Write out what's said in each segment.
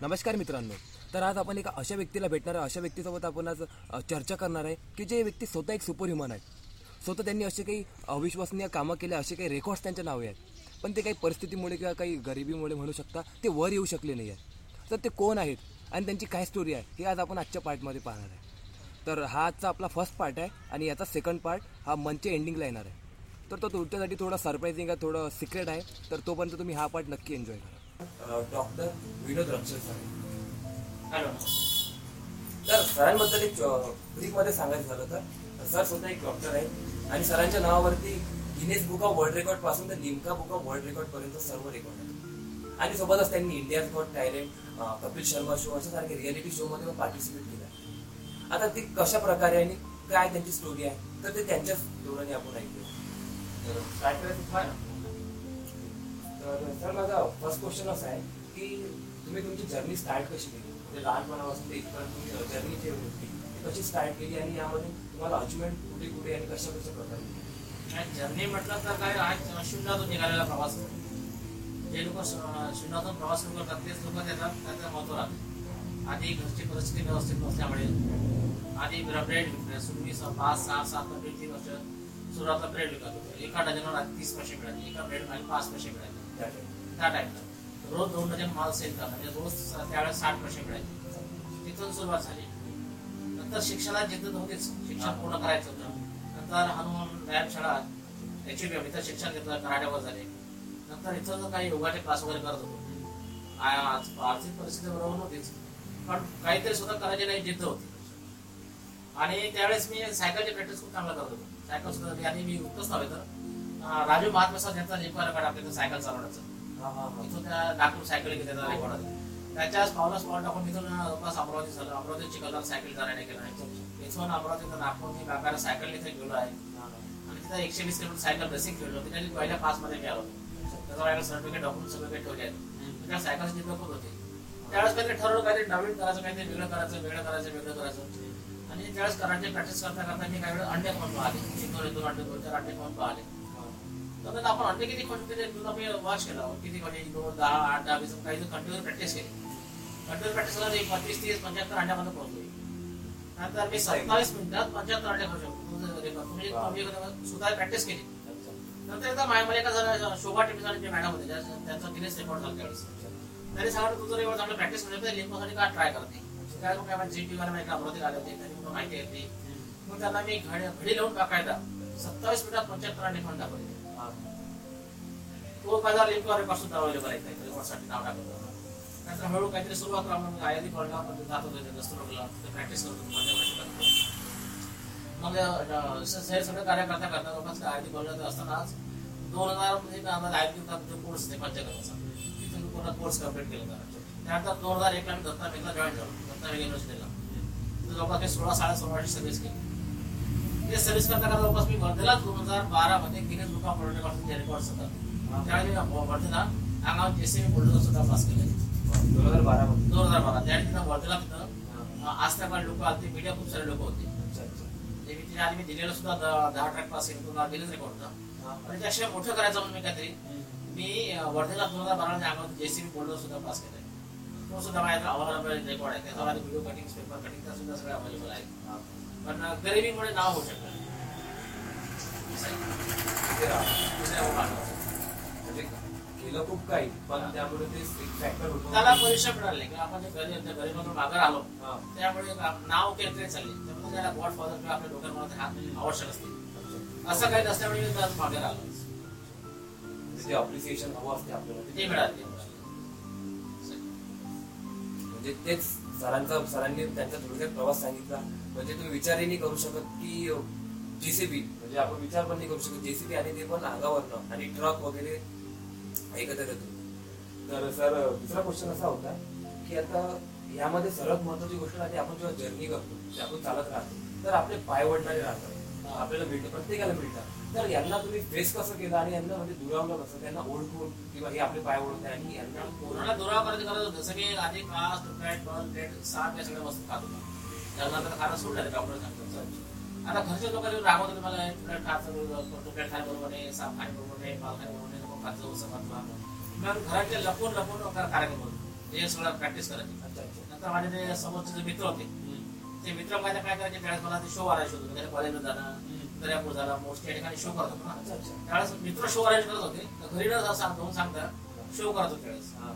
नमस्कार मित्रांनो. तर आज आपण एका अशा व्यक्तीला भेटणार आहे अशा व्यक्तीसोबत आपण आज चर्चा करणार आहे की जे व्यक्ती स्वतः एक सुपर ह्युमन आहे. स्वतः त्यांनी असे काही अविश्वसनीय कामं केले असे काही रेकॉर्ड्स त्यांच्या नावे आहेत. पण ते काही परिस्थितीमुळे किंवा काही गरिबीमुळे म्हणू शकता ते वर येऊ शकले नाही आहेत. तर ते कोण आहेत आणि त्यांची काय स्टोरी आहे हे आज आपण आजच्या पार्टमध्ये पाहणार आहे. तर हा आजचा आपला फर्स्ट पार्ट आहे आणि याचा सेकंड पार्ट हा मंचच्या एंडिंगला येणार आहे. तर तो तुमच्यासाठी थोडा सरप्राइझिंग आहे थोडं सिक्रेट आहे. तर तोपर्यंत तुम्ही हा पार्ट नक्की एन्जॉय करा. डॉक्टर विनोद रक्षक सर हॅलो. तर सरांबद्दल एक ब्रीफमध्ये सांगायचं झालं तर सर स्वतः एक डॉक्टर आहे आणि सरांच्या नावावरती गिनेस बुक ऑफ वर्ल्ड रेकॉर्डपासून तर Limca book of world record पर्यंत सर्व रेकॉर्ड आहे आणि सोबतच त्यांनी India got talent Kapil Sharma show अशा सारखे रियालिटी शो मध्ये पार्टिसिपेट केलं. आता ती कशा प्रकारे आणि काय त्यांची स्टोरी आहे तर ते त्यांच्याच धोरणे आपण तर काय करायचं? तर सर माझा फर्स्ट क्वेश्चन असा आहे की तुम्ही तुमची जर्नी स्टार्ट कशी केली? म्हणजे लहानपणापासून इथपर्यंत तुम्ही जर्नी जी होती ती कशी स्टार्ट केली आणि यामध्ये तुम्हाला अचिव्हमेंट कुठे कुठे आणि कशा कशा प्रकारे जर्नी म्हटलं तर काय आज शून्यातून निघालेला प्रवास जे लोक शून्यातून प्रवास सुरू करतात तेच लोक त्याचा त्याचं महत्त्व राहते. आधी घरची परिस्थिती व्यवस्थित नसल्यामुळे आधी ब्रेड विकणे पाच सहा सात ते तीन वर्ष सुरुवातला ब्रेड विकत होतो. एका डझनवर तीस पैसे मिळाले एका ब्रेड मागे पाच पैसे मिळाले. त्या टाईपला रोज दोन डझन माल सेल करणं. म्हणजे रोज त्यावेळेस साठ पैसे मिळाले. तिथून सुरुवात झाली. नंतर शिक्षणात जिद्द होतीच. शिक्षण पूर्ण करायचं होतं. नंतर हनुमान व्यायाम शाळा एच इथं शिक्षण घेतलं. कराड्यावर झाले. नंतर इथं जर काही योगाचे क्लास वगैरे करत होतो. आर्थिक परिस्थिती बरोबर नव्हतीच. पण काहीतरी स्वतः करायची नाही जिद्द होती. आणि त्यावेळेस मी सायकलची प्रॅक्टिस खूप चांगला करत होतो. सायकल सुद्धा आणि मी उत्तच नव्हे तर राजू महात्मा यांचा रेकॉर्ड आपल्या सायकल चालवण्याचं. इथून त्या नागपूर सायकल त्याचा रेकॉर्ड आहे त्याच्याच पावला स्पॉट टाकून इथून जवळपास अमरावती झालं. अमरावती चिखलदरा सायकल जाण्याने केलं. आहे इथून अमरावती नागपूर मी बागाला सायकल इथे गेलो आहे आणि तिथं एकशे वीस किलोमीटर सायकल रेसिंग खेळलो होती. त्याची पहिल्या पाच मध्ये आलो. त्याचा माझ्याकडे सर्टिफिकेट डॉक्युमेंट सगळे काही ठेवले आहेत. त्या सायकलची जिद्द खूप होती. त्यावेळेस काहीतरी ठरवलं काहीतरी नवीन करायचं काहीतरी वेगळं करायचं वेगळं करायचं वेगळं करायचं. आणि त्यावेळेस कराटे प्रॅक्टिस करता करता मी काही वेळ अंडे खाऊन पाहिले. दोन दोन अंडे दोन चार अंडे खाऊन पाहिले. तर आपण अंडे किती मी वॉच केला. किती म्हणजे दोन दहा आठ दहा वीस काही कंटिन्यू प्रॅक्टिस केली. कंटिन्यू प्रॅक्टिस केला एक पंचवीस तीस पंच्याहत्तर अंड्यामध्ये पोहोचलो. नंतर मी सत्तावीस मिनिटात पंच्याहत्तर अंडे खाऊ शकतो. म्हणजे सुद्धा प्रॅक्टिस केली. नंतर एकदा माझ्या एका जण शोभा टीव्ही जे मॅडम होते त्यांचा गिनेस रेकॉर्ड झाला त्यावेळेस. त्यांनी सांगितलं तुझं एवढं चांगलं प्रॅक्टिस करते लिंकसाठी का ट्राय करते काय मग काय जी टी मला एका अमरावती आले होते. त्यांनी मला माहिती घेतली मग त्यांना मी घडी घडी लावून टाकायला सत्तावीस मिनिटात पंच्याहत्तर अंडे खाऊन टाकले तो फायदा लिंकपासून सुद्धा अवेलेबल आहे रेकॉर्डसाठी नाव टाकलं नंतर हळूहळू काहीतरी सुरुवात करा मग आयादी कॉलेजला मध्ये जात होते ते प्रॅक्टिस करत होतो मध्य प्रदेश मग अं, स- हे सगळं कार्य करता करता जवळपास आयटी कॉलेजात असतानाच दोन हजारमध्ये आम्हाला आयटी जो कोर्स आहे पंचकर्माचा तिथून पूर्ण कोर्स कंप्लीट केला होता त्यानंतर दोन हजार एकला मी दत्ता मेघला जॉईन झालो दत्ता मेघ युनिव्हर्सिटीला तिथे जवळपास सोळा साडे सोळाची सर्विस सर्व्हिस केली. ते सर्व्हिस करता करता जवळपास मी वर्धेला दोन हजार बारा मध्ये Guinness book of world record records होता. वर्धेला अंगावर जेसीबी बोललो सुद्धा पास केले दोन हजार बारा दोन हजार बारा. तिथं वर्धेला तिथं आज त्या लोक आले मीडिया खूप सारे लोक होते. ते मी तिथे आधी मी दिलेलं सुद्धा दहा ट्रॅक पास केलं पुन्हा दिलेच रेकॉर्ड होता. आणि त्याशिवाय मोठं करायचं म्हणून मी काहीतरी मी वर्धेला दोन हजार बारा मध्ये अंगावर जेसीबी बोललो सुद्धा पास केलाय. तो सुद्धा माझ्या अवेलेबल रेकॉर्ड आहे. त्याचा माझे व्हिडिओ कटिंग पेपर कटिंग त्या सुद्धा सगळे अवेलेबल आहे पण गरिबीमुळे नाव होऊ शकतं केलं खूप काही पण त्यामुळे ते फॅक्टर होतो. त्याला परीक्षा मिळाली की आपण जे गरीब त्या गरिबातून मागे आलो. त्यामुळे नाव केलं तरी चालले. त्यामुळे त्याला गॉड फादर किंवा आपल्या डोक्यात हा आवश्यक असते. असं काही नसल्यामुळे मी त्यात मागे राहिलो ते अप्रिसिएशन हवं असते आपल्याला ते मिळाले. म्हणजे तेच सरांचा सरांनी त्यांचा थोडक्यात प्रवास सांगितला. म्हणजे तुम्ही विचारही नाही करू शकत की जेसीबी म्हणजे आपण विचार पण नाही करू शकत. जेसीबी आणि ते पण अंगावरनं आणि ट्रक वगैरे एकत्र येतो. तर सर दुसरा क्वेश्चन असा होता की आता यामध्ये सर्वात महत्वाची गोष्ट आहे आपण जेव्हा जर्नी करतो जे आपण चालत राहतो तर आपले पाय वडणारे राहतात आपल्याला मिळतं प्रत्येकाला मिळतात तर यांना तुम्ही फेस कसं केलं आणि यांना म्हणजे दुरावलं कसं? त्यांना ओळखून किंवा हे आपले पाय ओळखते आणि यांना कोरोना दुरावा करायची गरज होती. जसं की आधी कास तुकॅट बल रेड साप या सगळ्या वस्तू खात होता. त्यानंतर खाणं सोडलं डॉक्टर सांगतात आता घरचे लोक रागवतात तुम्हाला तुकॅट खायचं तुकॅट खाय बरोबर आहे साप खाय बरोबर आहे पाल खाय बरोबर असं खात मग घराच्या लपून लपून कार्यक्रम होतो. हे सगळं प्रॅक्टिस करायची नंतर माझे ते समोरचे जे मित्र होते. ते मित्र माझ्या काय करायचे त्यावेळेस मला ते शो अरेंज होतो. म्हणजे कॉलेजला जाणं. दर्यापूर झाला मोस्ट या ठिकाणी शो करत होतो ना. त्यावेळेस मित्र शो अरेंज करत होते. घरी न सांग दोन सांगता शो करत होते त्यावेळेस. हा.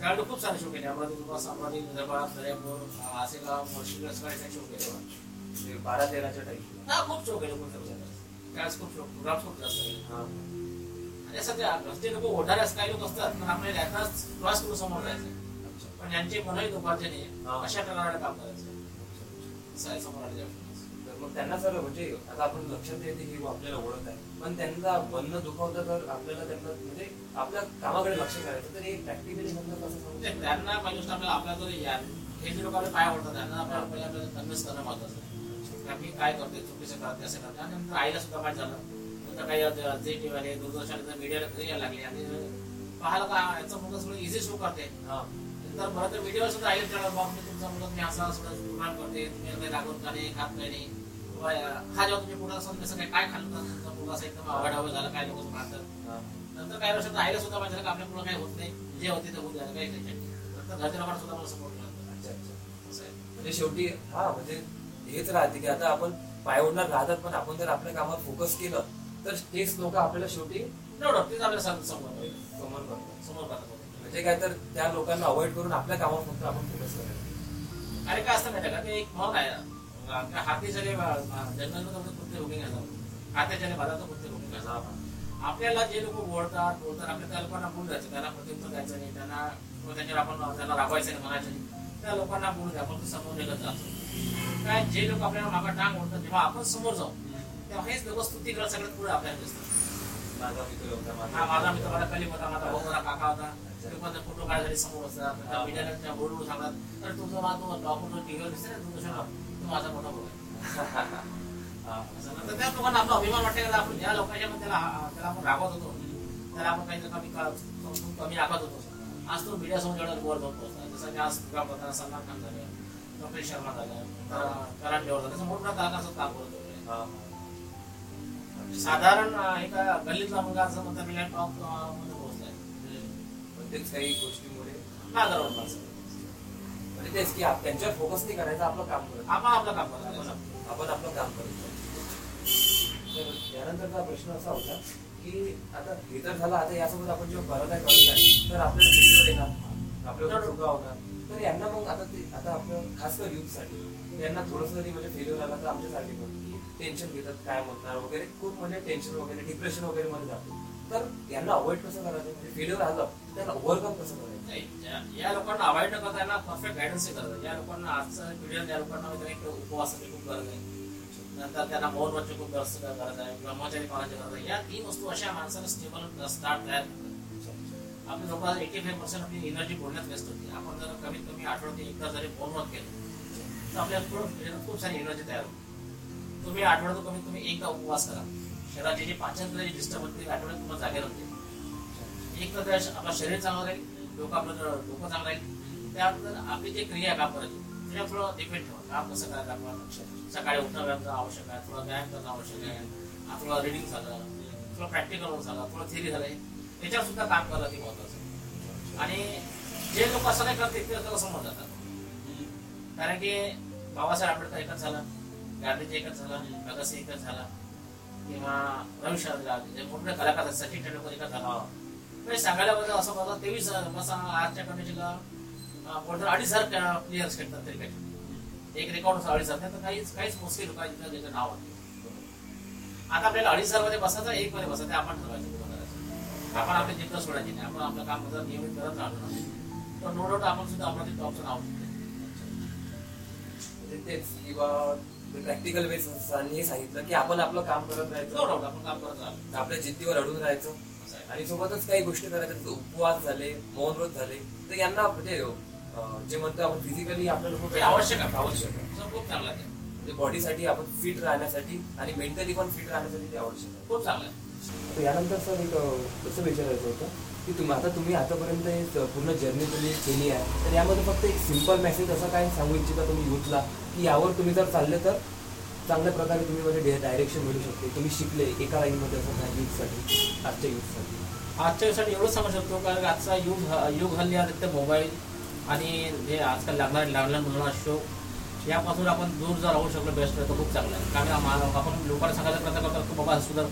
त्यावेळी खूप सारे शो केले. अमरावती तुपास अमरावती विदर्भात दर्यापूर आसेगाव मोर्शी सगळे शो केले. बारा तेराच्या टाईप हा खूप शो केले खूप त्यावेळेस खूप शो प्रोग्राम खूप जास्त केले. सध्या घरचे लोक ओढणारे असं काही लोक असतात पण आपल्याला याचाच प्रवास करून समोर जायचं पण यांचे मनही दुपारचे नाही हा. अशा प्रकारे काम करायचं. समोर आले तर मग त्यांना सर म्हणजे आता आपण लक्षात येते की वो आपल्याला ओळख आहे पण त्यांना म्हणणं दुखावतं तर आपल्याला त्यांना म्हणजे आपल्या कामाकडे लक्ष करायचं तर हे प्रॅक्टिकली म्हणणं कसं त्यांना गोष्ट आपल्याला आपल्या जर या हे जे लोक आपले पाय आवडतात त्यांना आपल्याला कन्व्हिन्स करणं महत्वाचं आहे. की आम्ही काय करतोय चुकीचं करते असं करते आणि आईला सुद्धा माहीत झालं. नंतर काही जे टीव्ही दूरदर्शन मीडियाला घरी यायला लागले. आणि पाहायला का याचा मुलगा सगळं इझी शो करते. हा. नंतर बरं तर व्हिडिओ सुद्धा विचारलं बाबा मी तुमचा मुलगा तुम्ही असा सुद्धा करते तुम्ही काही का नाही खात काही नाही. किंवा हा जेव्हा तुम्ही पुढे असं कसं काय काय खाल्लं तर तुमचा मुलगा असं एकदम आवडावं झालं काय लोक मानतात हा. नंतर काही वर्षात आईला सुद्धा माहिती की आपल्या मुलं काही होत नाही. जे होते ते होऊ द्या काही नंतर घरच्या लोकांना सुद्धा मला सपोर्ट म्हणजे शेवटी हा म्हणजे हेच राहते की आता आपण पाय ओढणार राहतात पण आपण जर आपल्या कामावर फोकस केलं तर तेच लोक आपल्याला शेवटी एवढं तेच आपल्या सम- समोर समोर म्हणजे काय तर त्या लोकांना अवॉइड करून आपल्या कामावर फक्त आपण फोकस करायचं. आणि काय असतं माहिती का? ते एक म्हण आहे. हाती जरी जंगलमध्ये कुठे रुकिंग असतात. हात्याच्या बाजारात कुठे रुकिंग असतात. आपल्याला जे लोक बोलतात बोलतात आपल्या त्या लोकांना बोलून द्यायचं त्यांना प्रत्युत्तर द्यायचं नाही. त्यांना किंवा त्यांच्यावर आपण त्यांना राबवायचं नाही म्हणायचं नाही. त्या लोकांना बोलू द्या आपण समोर निघत जातो. काय जे लोक आपल्याला मागा टांग ओढतात जेव्हा आपण समोर जाऊ तेव्हा हेच करत सगळ्यात पुढे आपल्याला दिसतात माझा मित्र होता हा माझा मित्र कलीम होता माझा भाऊ होता काका होता. पण फोटो काढायसाठी समोर असतात बोर्डवर सांगतात तर तुझा मा तू आपण टीव्हीवर दिसते ना दूरदर्शन तू माझा मोठा भाऊ आहे. असं नंतर त्या लोकांना आपला अभिमान वाटते का आपण ज्या लोकांच्या मध्ये त्याला त्याला आपण राबवत होतो त्याला आपण काही कमी कमी राखत होतो. आज तो मीडिया समोर एवढा जाऊन पोहोचला जसं की आज तुका होता सलमान खान झाले कपिल शर्मा झालं करण जोहर झालं मोठमोठ्या कलाकाराचं काम करत होते. साधारण एका गल्लीतला मुलगा असं म्हणतात रिलायन्स टॉपमध्ये पोहोचलाय. तेच काही गोष्टीमुळे. जवळ माणसं म्हणजे तेच की आप- त्यांच्यावर फोकस नाही करायचं आपलं काम करायचं आपण आपलं काम करायचं आपण आपलं काम करायचं तर त्यानंतरचा प्रश्न असा होता की आता हे तर झालं आता यासोबत आपण जेव्हा करत आहे करत आहे तर आपल्याला फेल्युअर येणार आपल्याला चुका होणार तर यांना मग आता ते आता आपलं खास कर youth साठी यांना थोडस जरी म्हणजे फेल्युअर आला तर आमच्यासाठी पण. टेन्शन घेतात काय म्हणणार वगैरे. खूप म्हणजे टेन्शन वगैरे डिप्रेशन वगैरे मध्ये जातो. तर यांना अवॉइड कसं करायचं? म्हणजे फेल्युअर आलं त्याला ओव्हरकम कसं करायचं? या लोकांना अवॉइड न करता यांना परफेक्ट गायडन्स करतात. या लोकांना आजचा पिढीला त्या लोकांना वगैरे उपवासाची खूप गरज आहे. नंतर त्यांना मौन खूप गरज गरज आहे ब्रह्मचारी पाळायची गरज आहे. या तीन वस्तू अशा माणसाला स्टेबल स्टार्ट तयार करतात आपली लोक एटी फाईव्ह पर्सेंट आपली एनर्जी बोलण्यात व्यस्त होती. आपण जर कमीत कमी आठवड्यात एकदा जरी मौन केलं तर आपल्याला खूप म्हणजे खूप सारी एनर्जी तयार होते. तुम्ही आठवड्यात कमीत कमी एकदा उपवास करा. शरीराचे जे पाचन क्रिया डिस्टर्ब होते आठवड्यात तुम्हाला जागे राहते. एक तर आपलं शरीर चांगलं राहील लोक आपलं डोकं चांगलं राहील. त्यानंतर आपली जे क्रिया आहे काम करायची त्याच्यावर थोडं डिपेंड ठेवा. काम कसं करायचं आपण सकाळी उठणं व्यायाम करणं आवश्यक आहे थोडं व्यायाम करणं आवश्यक आहे थोडं रिडिंग झालं थोडं प्रॅक्टिकल झालं थोडं थिअरी झालंय. त्याच्यावर सुद्धा काम करणं ते महत्वाचं आणि जे लोक असं नाही करते ते लोक समोर जातात. कारण की बाबासाहेब आंबेडकर एकच झाला. गांधीजी एकच झाला भगतसिंग एकच झाला किंवा रविशंकर जे मोठे कलाकार सचिन तेंडुलकर एकच झाला. म्हणजे सांगायला बघा असं बघा तेवीस मसा आजच्या कंडिशनला बोलतात अडीच हजार प्लेयर्स खेळतात क्रिकेट एक रेकॉर्ड अडीच हजार तर काहीच काहीच मोजके लोक आहेत ज्याचं नाव आहे. आता आपल्याला अडीच हजारमध्ये बसायचं एक मध्ये बसायचं आपण ठरवायचं करायचं. आपण आपले जिंकत सोडायचे नाही आपण आपलं काम जर नियमित करत राहतो ना तर नो डाऊट आपण सुद्धा आपलं टॉपचं नाव ठेवतो. तेच किंवा प्रॅक्टिकल वेज सरांनी हे सांगितलं की आपण आपलं काम करत नो राहायचं आपण काम करत राहतो आपल्या जिद्दीवर अडून राहायचं. आणि सोबतच काही गोष्टी करायच्या जसं उपवास झाले मौन व्रत झाले तर यांना म्हणजे जे म्हणतो आपण फिजिकली आपल्याला खूप हे आवश्यक आहे आवश्यक आहे. खूप चांगलं आहे. म्हणजे बॉडीसाठी आपण फिट राहण्यासाठी आणि मेंटली पण फिट राहण्यासाठी ते आवश्यक आहे. खूप चांगलं आहे. तर यानंतर सर एक कसं विचारायचं होतं? की तुम्ही आता तुम्ही आतापर्यंत हे पूर्ण जर्नी तुम्ही केली आहे. तर यामध्ये फक्त एक सिंपल मेसेज असं काय सांगू इच्छिता तुम्ही यूथला की यावर तुम्ही जर चालले तर चांगल्या प्रकारे तुम्ही म्हणजे डायरेक्शन मिळू शकते. तुम्ही शिकले एका लाईनमध्ये असं काय यूथसाठी आजच्या यूथसाठी आजच्या दिवसासाठी एवढंच सांगू शकतो कारण आजचा युग युग हल्ली आहे ते मोबाईल आणि जे आजकाल लागणारे लहान लहान मुलांना शो यापासून आपण दूर जर राहू शकलो बेस्ट तर खूप चांगलं आहे. कारण आपण लोकांना सांगायचा प्रयत्न करतो की बाबा सुद्धा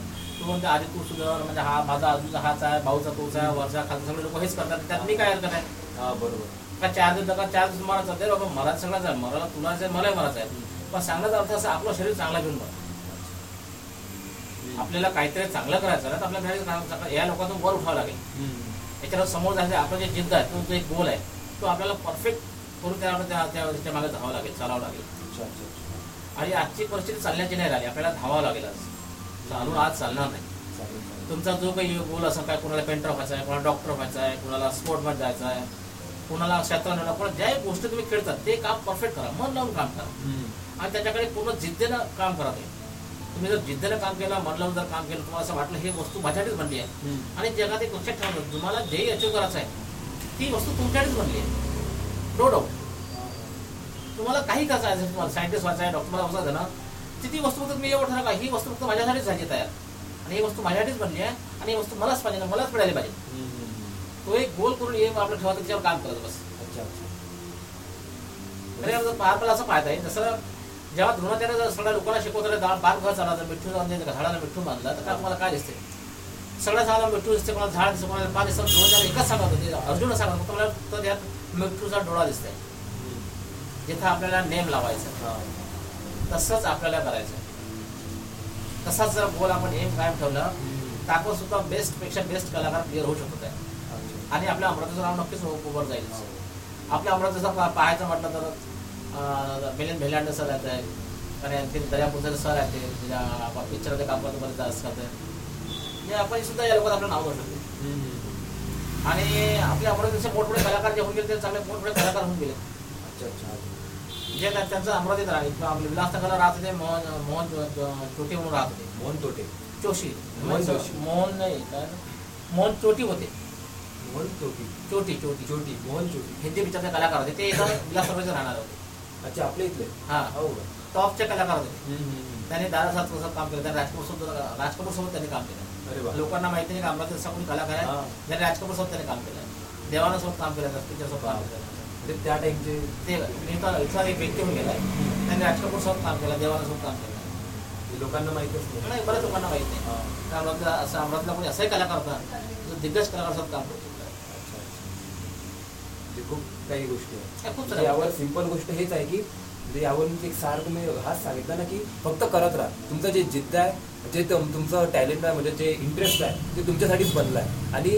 तू म्हणते आधी तू सुधर म्हणजे हा माझा आजूचा हाच आहे भाऊचा तोच आहे वरचा खालचा सगळे लोक हेच करतात. त्यात मी काय हरकत आहे? हा बरोबर. का चार दिवस का चार दिवस मरायचं ते बाबा मला सगळंच आहे मला तुला आहे मलाही मरायचं आहे. पण सांगण्याचा अर्थ असं आपलं शरीर चांगला घेऊन बघ आपल्याला काहीतरी चांगलं करायचं आहे तर आपल्या घरी या लोकांचं वर उठावं लागेल. याच्यावर समोर जायचं आपलं जे जिद्द आहे तो जो एक गोल आहे तो आपल्याला परफेक्ट करून त्या त्या- त्या त्याच्यामागे धावावं लागेल चालावं लागेल. आणि आजची परिस्थिती चालण्याची नाही राहिली आपल्याला धावावं लागेल आज. चालून आज चालणार नाही. तुमचा जो काही गोल असं काय कोणाला पेंटर व्हायचा आहे कोणाला डॉक्टर व्हायचा आहे कोणाला स्पोर्टमध्ये जायचं आहे कोणाला शतरंज कोणाला ज्या गोष्टी तुम्ही खेळतात ते काम परफेक्ट करा. मन लावून काम करा. आणि त्याच्याकडे पूर्ण जिद्दीनं काम करा ते. तुम्ही जर जिद्दीनं काम केलं मन लावून जर काम केलं तुम्हाला असं वाटलं ही वस्तू माझ्यासाठीच बनली आहे. आणि जगात एक लक्षात ठेवा तुम्हाला जे अचीव करायचं आहे. ती वस्तू तुमच्याकडेच बनली आहे. नो डाऊट तुम्हाला काही करायचं आहे तुम्हाला सायंटिस्ट व्हायचं आहे डॉक्टर व्हायचं ना ती ती वस्तू तुम्ही एवढं ठरवा ही वस्तू फक्त माझ्यासाठीच झाली तयार. आणि ही वस्तू माझ्यासाठीच बनली आहे आणि ही वस्तू मलाच पाहिजे मलाच मिळाली पाहिजे. तो एक गोल करून ये आपलं ठेवा त्याच्यावर काम करत बस. पार असं पाहत आहे. जसं जेव्हा द्रोणाचार्य जर सगळ्या लोकांना शिकवतात डाळ पार घर चालला तर मिठ्ठू म्हणजे झाडाला मिठ्ठू बांधला तर काय तुम्हाला काय दिसते? सगळ्या झाडाला मिठ्ठू दिसते कोणाला झाड दिसते कोणाला पान दिसतं द्रोणाचार्य एकच सांगत होते अर्जुन सांगत होतं मला तर त्यात मिठ्ठूचा डोळा दिसतंय. जिथं आपल्याला नेम लावायचं. हा. तसंच आपल्याला करायचं तसाच जर गोल आपण एम कायम ठेवलं तर आपण सुद्धा बेस्टपेक्षा बेस्ट कलाकार क्लिअर होऊ शकतो आहे. आणि आपल्या अमरावतीचं नाव नक्कीच उभं जाईल. आपल्या अमरावती पाहायचं म्हटलं तर मिलिंद भेलांड सर आहे आणि आणखी दर्यापूरचे सर आहेत ते पिक्चरमध्ये काम करतो बरेच तास करते. आपण सुद्धा या लोकांत आपलं नाव करू शकतो. आणि आपल्या अमरावतीचे मोठमोठे कलाकार जे होऊन गेले ते चांगले मोठमोठे कलाकार होऊन गेले. अच्छा अच्छा. जे त्या- त्यांचं अमरावतीत किंवा आपले विलासनगरला राहत होते मोहन मोहन चोटी म्हणून राहत होते. मोहन तोटे जोशी मोहन जोशी. मोहन नाही काय मोहन चोटी होते. मोहन चोटी. चोटी चोटी. चोटी मोहन चोटी. हिंदी पिक्चरचे कलाकार होते. ते इथं विलासनगरचे राहणार होते. अच्छा आपल्या इथले? हा. हो. टॉपचे कलाकार होते. त्यांनी दादासाहेब सोबत काम केलं. त्यांनी राजकपूर सोबत राजकपूर सोबत त्यांनी काम केलं. लोकांना माहिती नाही का अमरावती कोणी कलाकार आहे. ज्यांनी राजकपूर सोबत त्यांनी काम केलं. देवानासोबत काम केलं. पिक्चर सोबत काम केलं. म्हणजे त्या टाइमचे ते इथं इथला एक व्यक्ती होऊन गेलाय. त्यांनी राजकपूर सोबत काम केलं देवानासोबत काम केलं. लोकांना माहितच नाही. नाही बऱ्याच लोकांना माहीत नाही. तर अमरावतीला असं अमरावतीला कोणी असंही कलाकार होता. जो दिग्गज कलाकार सोबत काम करतो म्हणजे खूप काही गोष्टी आहेत. म्हणजे यावर सिंपल गोष्ट हेच आहे की म्हणजे यावर एक सार तुम्ही हाच सांगितला ना की फक्त करत राहा. तुमचं जे जिद्द आहे जे तुम- तुमचं टॅलेंट आहे म्हणजे जे इंटरेस्ट आहे ते तुमच्यासाठीच बनलं आहे आणि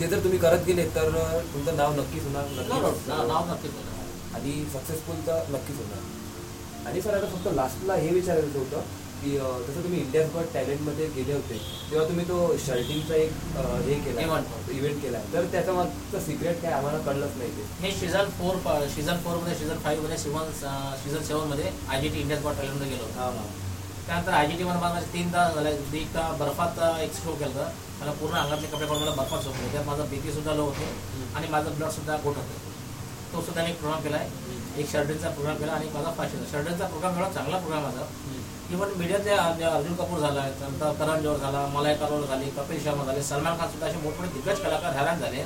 ते जर तुम्ही करत गेले तर तुमचं नाव नक्कीच होणार. नक्कीच नाव नक्कीच होणार. आणि सक्सेसफुल तर नक्कीच होणार आणि सर आता फक्त लास्टला हे विचारायचं होतं की जसं तुम्ही इंडियाज गॉट टॅलेंटमध्ये गेले होते तेव्हा तुम्ही तो शर्टिंगचा एक हे केला. इव्हेंट केला तर त्याच्या मागचं सिक्रेट काय आम्हाला कळलंच नाही ते हे सीझन फोर सीझन फोरमध्ये सीझन फाईव्हमध्ये सीझन सीझन सेव्हनमध्ये आय जी टी इंडिया स्पॉटमध्ये गेलो होतो. त्यानंतर आय जी टी मध्ये माझं तीन तास झाले एक बर्फात एक शो केलं होतं. मला पूर्ण अंगातले कपडे काढून मला बर्फात केलं त्यात माझं बीपी सुद्धा लो होते आणि माझं ब्लड सुद्धा गोट होतं. तो सुद्धा मी एक प्रोग्राम केला आहे. एक शर्टिंगचा प्रोग्राम केला आणि माझा फाशी शर्टिंगचा प्रोग्राम एवढा चांगला प्रोग्राम माझा. इव्हन मीडियातले अर्जुन कपूर झाला त्यानंतर करण जोहर झाला मलाय करोड झाली कपिल शर्मा झाले सलमान खान सुद्धा असे मोठमोठे दिग्गज कलाकार हैराण झाले.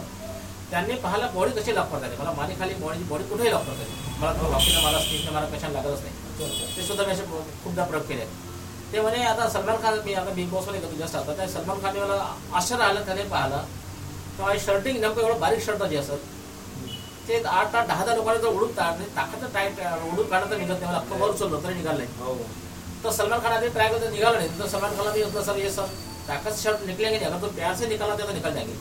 त्यांनी पाहायला बॉडी कशी लागतात झाली? मला माझी खाली बॉडी बॉडी कुठेही लागतात झाली. मला तो बाकीनं मला स्टिचनं मला कशाला लागतच नाही. ते सुद्धा मी असे खूपदा प्रयोग केले. आहेत. ते म्हणे आता सलमान खान मी आता बिग बॉसमध्ये गेलो जास्त. आता त्या सलमान खानने मला आश्चर्य आलं त्याने पाहिलं. तेव्हा शर्टिंग नेमकं एवढं बारीक शर्ट जे असत ते आठ आठ दहा दहा लोकांना जर उडून टाकायचं टाईट उडून काढायचं निघत नाही. मला अख्खं वर उचललं तरी निघालं नाही. हो. तो सलमान खान आधी ट्राय करते निकाला नहीं. तो सलमान खान भी उतना सर ये सर ताकत से शर्ट निकलेंगे नहीं? अगर तो प्यार से निकालना तो निकल जाएंगे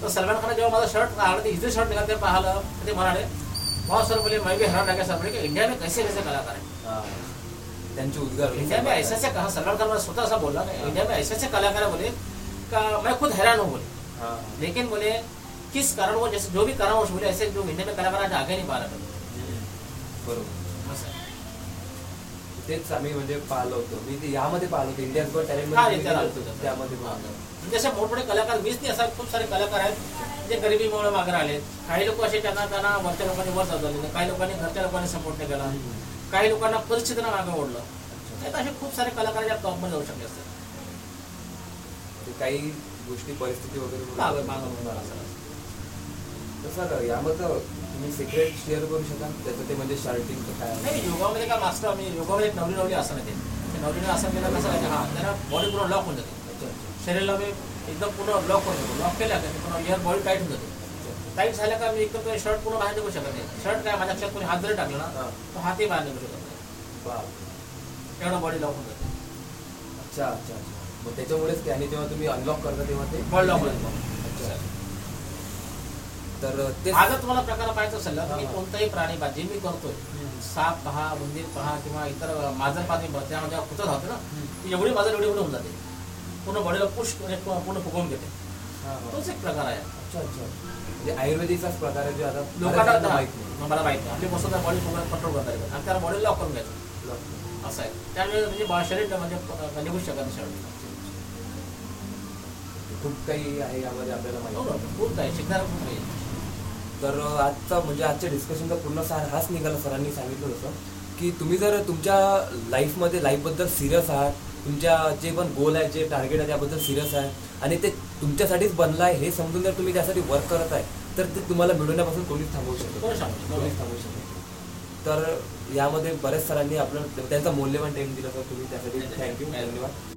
तो सलमान खान जेव्हा माझा शर्ट काढलं ते इथे शर्ट निघाले पाहिलं. ते म्हणाले बहुत सर बोले मैं भी हैरान रह गया सर. बोले कि इंडिया में कैसे कैसे कलाकार है हां. त्यांचे उद्गार. इंडिया में ऐसे ऐसे कहा खान ने स्वतः ऐसा बोला कि इंडिया में ऐसे ऐसे कलाकार बोले का मैं खुद हैरान हूँ बोले. लेकिन बोले किस कारण वो जैसे जो भी कारण बोले ऐसे जो इंडिया में कलाकार आज आगे नहीं पा रहा बरोबर. तेच आम्ही म्हणजे पाहिलं होतं. मी ते यामध्ये पाहिलं होतं. इंडियाज गॉट टॅलेंट आलं. त्यामध्ये. म्हणजे असे मोठमोठे कलाकार मीच नाही असा खूप सारे कलाकार आहेत जे गरिबीमुळे मागे राहिले काही लोक असे त्यांना त्यांना वरच्या लोकांनी वर चालवले काही लोकांनी घरच्या लोकांनी सपोर्ट नाही केला. काही लोकांना परिस्थितीनं मागे ओढलं. त्यात असे खूप सारे कलाकार ज्या टॉपमध्ये जाऊ शकले असतात काही गोष्टी परिस्थिती वगैरे मागं होणार असं. तर सर यामध्ये तुम्ही सिक्रेट शेअर करू शकाल? त्याचं ते म्हणजे शार्टिंगचं काय? नाही योगामध्ये काय मास्टर मी योगामध्ये एक नवरी नवरी आसन येते. ते नवरीने आसन केलं कसं आहे हा त्याला बॉडी पूर्ण लॉक होऊन जाते. शरीराला मी एकदम पूर्ण ब्लॉक करून देतो. लॉक केल्या पूर्ण एअर बॉडी टाईट होऊन जाते. टाईट झाल्या का मी एकदम तो शर्ट पूर्ण बाहेर निघू शकत नाही. शर्ट काय माझ्या लक्षात कोणी हात जरी टाकला ना. तो हातही बाहेर निघू शकत नाही. एवढं बॉडी लॉक होऊन जाते. अच्छा अच्छा मग त्याच्यामुळेच ते आणि जेव्हा तुम्ही अनलॉक करता तेव्हा ते? बॉडी लॉक अच्छा. तर ते हा जर तुम्हाला प्रकार पाहायचा असेल हा. कोणताही प्राणी पहा जे मी करतोय साप पहा उंदीर पहा किंवा इतर माजर पाणी त्यामध्ये कुठं राहते ना ती एवढी माजर एवढी एवढी होऊन जाते. पूर्ण बॉडीला पुश पूर्ण फुगवून घेते. तोच एक प्रकार आहे. अच्छा अच्छा. म्हणजे आयुर्वेदिकचाच प्रकार आहे जो आता लोकांना माहीत नाही. मला माहिती नाही. आपली मस्त बॉडी कंट्रोल करता येतं आणि त्याला बॉडी लॉक करून घ्यायचं. असं आहे. त्यामुळे म्हणजे बा- शरीर म्हणजे निघू शकत नाही शरीर. खूप काही आहे यामध्ये आपल्याला हो माहिती ना, खूप काही. शिकणार खूप काही. तर आजचा म्हणजे आजच्या डिस्कशनचा पूर्ण सार हाच निघाला सरांनी सांगितलं होतं. की तुम्ही जर तुमच्या लाईफमध्ये लाईफबद्दल सिरियस आहात तुमच्या जे पण गोल आहे जे टार्गेट आहे त्याबद्दल सिरियस आहे आणि ते तुमच्यासाठीच बनलं आहे हे समजून जर तुम्ही त्यासाठी वर्क करत आहे तर ते तुम्हाला मिळवण्यापासून कोणीच थांबवू शकत कोणीच थांबवू शकत तर यामध्ये बऱ्याच सरांनी आपलं त्यांचा मौल्यवान टाइम दिला तर तुम्ही त्यासाठी थँक्यू धन्यवाद.